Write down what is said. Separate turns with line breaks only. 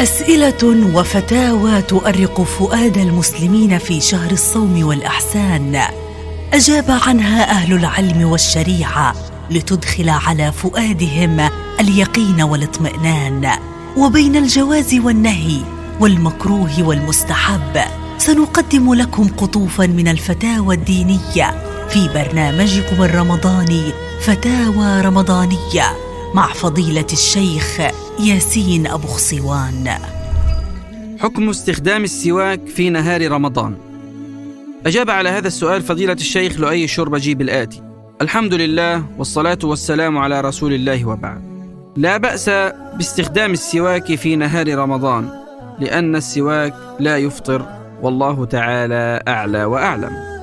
أسئلة وفتاوى تؤرق فؤاد المسلمين في شهر الصوم والأحسان. أجاب عنها أهل العلم والشريعة لتدخل على فؤادهم اليقين والاطمئنان. وبين الجواز والنهي والمكروه والمستحب سنقدم لكم قطوفا من الفتاوى الدينية في برنامجكم الرمضاني فتاوى رمضانية. مع فضيلة الشيخ ياسين أبو خصوان
حكم استخدام السواك في نهار رمضان. أجاب على هذا السؤال فضيلة الشيخ لؤي شربجي بالآتي الحمد لله والصلاة والسلام على رسول الله وبعد. لا بأس باستخدام السواك في نهار رمضان لأن السواك لا يفطر والله تعالى أعلى وأعلم.